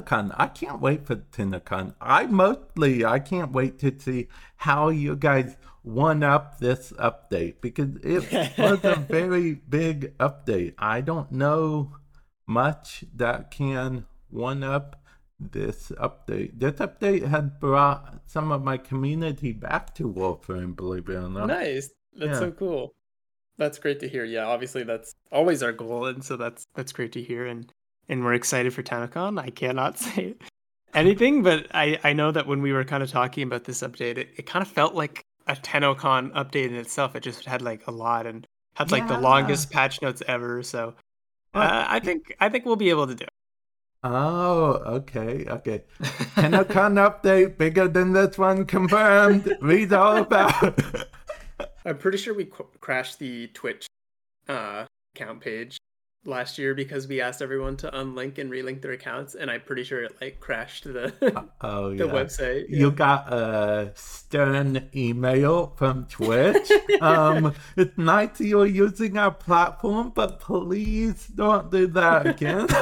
TennoCon. I can't wait for TennoCon. I mostly I can't wait to see how you guys one up this update because it was a very big update. I don't know much that can one up this update. This update had brought some of my community back to Warframe, believe it or not. Nice. That's Yeah. so cool. That's great to hear. Yeah, obviously that's always our goal, and so that's that's great to hear. And and we're excited for TennoCon. I cannot say anything, but I I know that when we were kind of talking about this update, it, it kind of felt like a TennoCon update in itself. It just had like a lot and had like the longest patch notes ever. So uh, I think I think we'll be able to do. it. Oh, okay, okay. TennoCon update bigger than this one confirmed. Read all about. I'm pretty sure we qu- crashed the Twitch uh, account page last year because we asked everyone to unlink and relink their accounts, and I'm pretty sure it like crashed the Oh yeah. the website. You got a stern email from Twitch. um, it's nice you're using our platform, but please don't do that again.